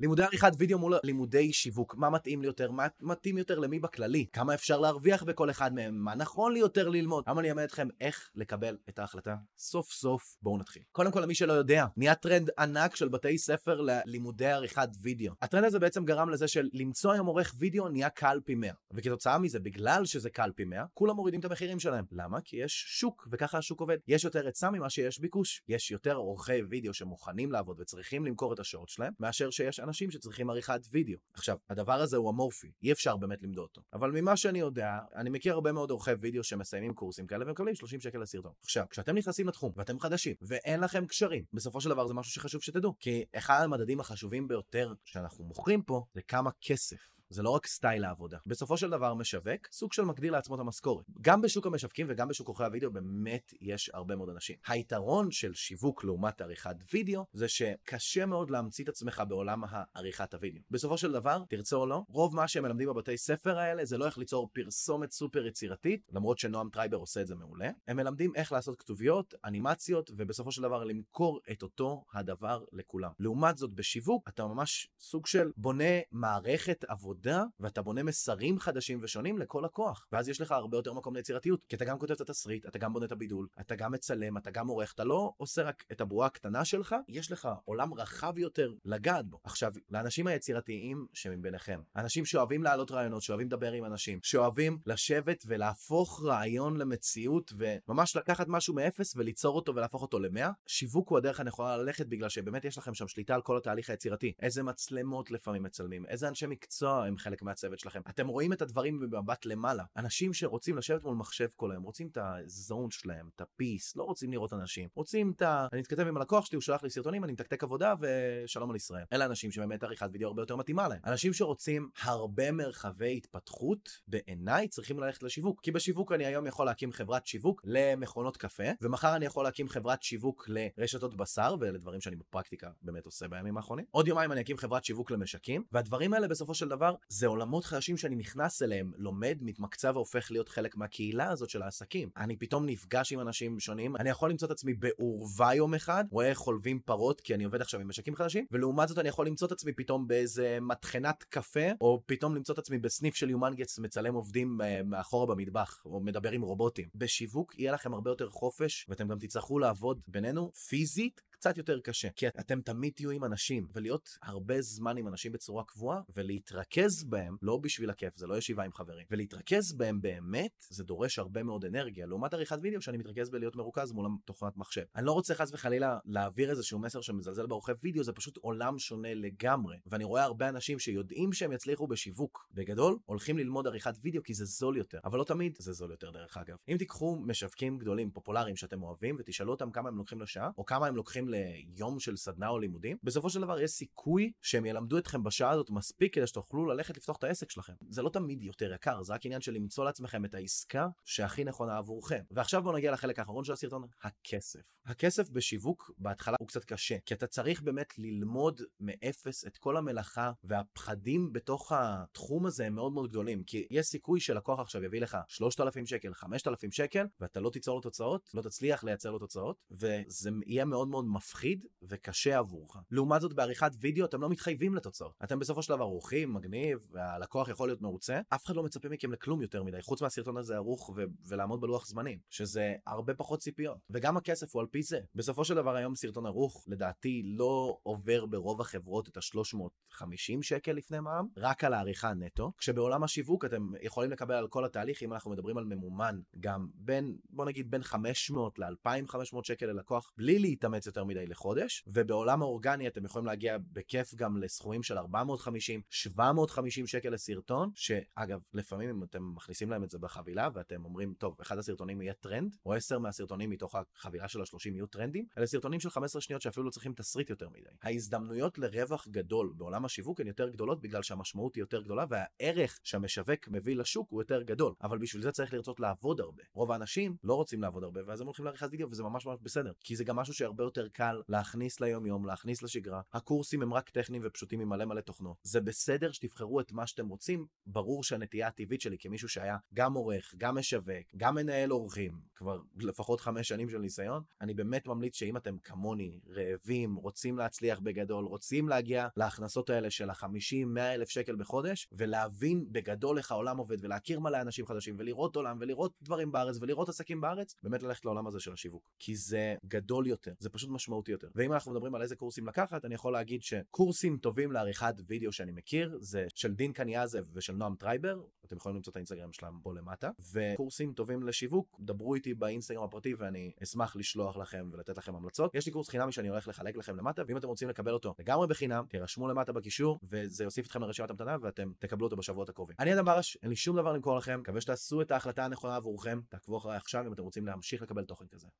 לימודי עריכת וידאו מול לימודי שיווק, מה מתאים לי יותר, מה מתאים יותר למי בכללי, כמה אפשר להרוויח בכל אחד מהם, מה נכון לי יותר ללמוד. היום אני אלמד אתכם איך לקבל את ההחלטה. סוף סוף בואו נתחיל. קודם כל, למי שלא יודע, נהיה טרנד ענק של בתי ספר ללימודי עריכת וידאו. הטרנד הזה בעצם גרם לזה של למצוא היום עורך וידאו נהיה קל פי 100. וכתוצאה מזה, בגלל שזה קל פי 100, כולם מורידים את המחירים שלהם. למה? כי יש שוק, וככה השוק עובד. יש יותר היצע ממה שיש ביקוש. יש יותר עורכי וידאו שמוכנים לעבוד וצריכים למכור את השעות שלהם, מאשר שיש אנשים שצריכים עריכת וידאו. עכשיו, הדבר הזה הוא אמורפי, אי אפשר באמת למדוד אותו. אבל ממה שאני יודע, אני מכיר הרבה מאוד עורכי וידאו שמסיימים קורסים כאלה ומקבלים 30 שקל לסרטון. עכשיו, כשאתם נכנסים לתחום ואתם חדשים ואין לכם קשרים, בסופו של דבר זה משהו שחשוב שתדעו. כי אחד המדדים החשובים ביותר שאנחנו מוכרים פה זה כמה כסף זה לא רק סטייל העבודה. בסופו של דבר משווק, סוג של מגדיל לעצמו את המשכורת. גם בשוק המשווקים וגם בשוק עורכי הוידאו באמת יש הרבה מאוד אנשים. היתרון של שיווק לעומת עריכת וידאו, זה שקשה מאוד להמציא את עצמך בעולם העריכת הוידאו. בסופו של דבר, תרצה או לא, רוב מה שהם מלמדים בבתי ספר האלה זה לא איך ליצור פרסומת סופר יצירתית, למרות שנועם טרייבר עושה את זה מעולה. הם מלמדים איך לעשות כתוביות, אנימציות, ובסופו של דבר למכור את אותו הדבר לכולם. לעומת זאת, בשיווק, אתה ממש סוג של בונה מערכת עבודה עבודה, ואתה בונה מסרים חדשים ושונים לכל לקוח. ואז יש לך הרבה יותר מקום ליצירתיות, כי אתה גם כותב את התסריט, אתה גם בונה את הבידול, אתה גם מצלם, אתה גם עורך, אתה לא עושה רק את הבועה הקטנה שלך, יש לך עולם רחב יותר לגעת בו. עכשיו, לאנשים היצירתיים שמביניכם, אנשים שאוהבים להעלות רעיונות, שאוהבים לדבר עם אנשים, שאוהבים לשבת ולהפוך רעיון למציאות, וממש לקחת משהו מאפס וליצור אותו ולהפוך אותו למאה, שיווק הוא הדרך הנכונה ללכת בגלל שבאמת יש לכם שם שליטה על כל התהליך היצירתי. איזה מצלמות לפעמים מצלמים, איזה אנשי מקצוע הם חלק מהצוות שלכם. אתם רואים את הדברים במבט למעלה. אנשים שרוצים לשבת מול מחשב כל היום, רוצים את הזון שלהם, את הפיס, לא רוצים לראות אנשים. רוצים את ה... אני מתכתב עם הלקוח שלי, הוא שלח לי סרטונים, אני מתקתק עבודה ושלום על ישראל. אלה אנשים שבאמת עריכת וידאו הרבה יותר מתאימה להם. אנשים שרוצים הרבה מרחבי התפתחות, בעיניי צריכים ללכת לשיווק. כי בשיווק אני היום יכול להקים חברת שיווק למכונות קפה, ומחר אני יכול להקים חברת שיווק לרשתות בשר, ואלה דברים שאני בפרקטיקה באמת עושה בימים האחרונים. עוד יומיים אני אקים חברת שיווק למשקים, והדברים האלה בסופו של דבר זה עולמות חדשים שאני נכנס אליהם, לומד, מתמקצב והופך להיות חלק מהקהילה הזאת של העסקים. אני פתאום נפגש עם אנשים שונים, אני יכול למצוא את עצמי בעורווה יום אחד, רואה חולבים פרות, כי אני עובד עכשיו עם משקים חדשים, ולעומת זאת אני יכול למצוא את עצמי פתאום באיזה מטחנת קפה, או פתאום למצוא את עצמי בסניף של יומנגץ מצלם עובדים uh, מאחורה במטבח, או מדבר עם רובוטים. בשיווק יהיה לכם הרבה יותר חופש, ואתם גם תצטרכו לעבוד בינינו פיזית קצת יותר קשה, כי אתם תמיד תהיו עם אנשים, ולהיות הרבה זמן עם אנשים בצורה קבועה, ולהתרכז בהם, לא בשביל הכיף, זה לא ישיבה עם חברים, ולהתרכז בהם באמת, זה דורש הרבה מאוד אנרגיה, לעומת עריכת וידאו שאני מתרכז בלהיות מרוכז מול תוכנת מחשב. אני לא רוצה חס וחלילה להעביר איזשהו מסר שמזלזל בעורכי וידאו, זה פשוט עולם שונה לגמרי, ואני רואה הרבה אנשים שיודעים שהם יצליחו בשיווק, בגדול, הולכים ללמוד עריכת וידאו כי זה זול יותר, אבל לא תמיד זה זול יותר דרך אגב. אם תיקחו משווקים גדולים, פופולריים שאתם אוהבים, ותשאלו אותם כמה הם לוקחים לשעה, או כמה הם לוקחים ליום של סדנה או לימודים, בסופו של דבר יש סיכוי שהם ילמדו אתכם בשעה הזאת מספיק כדי שתוכלו ללכת לפתוח את העסק שלכם. זה לא תמיד יותר יקר, זה רק עניין של למצוא לעצמכם את העסקה שהכי נכונה עבורכם. ועכשיו בואו נגיע לחלק האחרון של הסרטון, הכסף. הכסף בשיווק בהתחלה הוא קצת קשה, כי אתה צריך באמת ללמוד מאפס את כל המלאכה, והפחדים בתוך התחום הזה הם מאוד מאוד גדולים, כי יש סיכוי שלקוח עכשיו יביא לך 3,000 שקל, 5,000 שקל, ואתה לא תיצור לו תוצאות, לא תצליח לייצר לו תוצאות, וזה יהיה מאוד מאוד מפחיד וקשה עבורך. לעומת זאת בעריכת וידאו אתם לא מתחייבים לתוצאות. אתם בסופו של דבר עורכים, מגניב, והלקוח יכול להיות מרוצה, אף אחד לא מצפה מכם לכלום יותר מדי, חוץ מהסרטון הזה ערוך ו- ולעמוד בלוח זמנים, שזה הרבה פחות ציפיות. וגם הכסף הוא על פי זה. בסופו של דבר היום סרטון ערוך, לדעתי, לא עובר ברוב החברות את ה-350 שקל לפני מע"מ, רק על העריכה נטו, כשבעולם השיווק אתם יכולים לקבל על כל התהליך, אם אנחנו מדברים על ממומן, גם בין, בוא נגיד בין 500 ל-2500 שקל ללקוח, בלי להתאמץ יותר מדי לחודש, ובעולם האורגני אתם יכולים להגיע בכיף גם לסכומים של 450, 750 שקל לסרטון, שאגב, לפעמים אם אתם מכניסים להם את זה בחבילה ואתם אומרים, טוב, אחד הסרטונים יהיה טרנד, או 10 מהסרטונים מתוך החבילה של ה-30 יהיו טרנדים, אלה סרטונים של 15 שניות שאפילו לא צריכים תסריט יותר מדי. ההזדמנויות לרווח גדול בעולם השיווק הן יותר גדולות בגלל שהמשמעות היא יותר גדולה והערך שהמשווק מביא לשוק הוא יותר גדול, אבל בשביל זה צריך לרצות לעבוד הרבה. רוב האנשים לא רוצים לעבוד הרבה ואז הם הולכים לעריכת וידאו וזה ממש ממש בסדר, כי זה גם משהו שהרבה יותר קל להכניס ליום יום, להכניס לשגרה. הקורסים הם רק טכניים ופשוטים עם מלא מלא תוכנות. זה בסדר שתבחרו את מה שאתם רוצים, ברור שהנטייה הטבעית שלי כמישהו שהיה גם עורך, גם משווק, גם מנהל אורחים, כבר לפחות חמש שנים של ניסיון, אני באמת ממליץ שאם אתם כמוני, רעבים, רוצים להצליח בגדול, רוצים להגיע להכנסות האלה של ה-50-100 אלף שקל בחודש, ולהבין בגדול איך העולם עובד, ולהכיר מלא אנשים חדשים, ולראות עולם, ולראות דברים בארץ, ולראות עסקים בארץ, באמת ללכת לעולם הזה של השיווק. כי זה גדול יותר, זה פשוט משמעותי יותר. ואם אנחנו מדברים על איזה קורסים לקחת, אני יכול להגיד שקורסים טובים לעריכת וידאו שאני מכיר, זה של דין קניאזב ושל נועם טרייבר, אתם יכולים למצוא את האינסטגרם שלהם פה למטה, וקורסים טובים לשיווק, דברו איתי באינסטגרם הפרטי ואני אשמח לשלוח לכם ולתת לכם המלצות. יש לי קורס חינמי שאני הולך לחלק לכם למטה, ואם אתם רוצים לקבל אותו לגמרי בחינם, תירשמו למטה בקישור, וזה יוסיף אתכם לרשימת המתנה ואתם תקבלו אותו בשבועות הקרובים. אני אדם ברש, אין לי שום דבר למכור לכם, מקווה שתעשו את ההחלטה הנכונה עבורכם, תעקבו אחריי עכשיו אם אתם רוצים להמשיך לקבל תוכן כזה.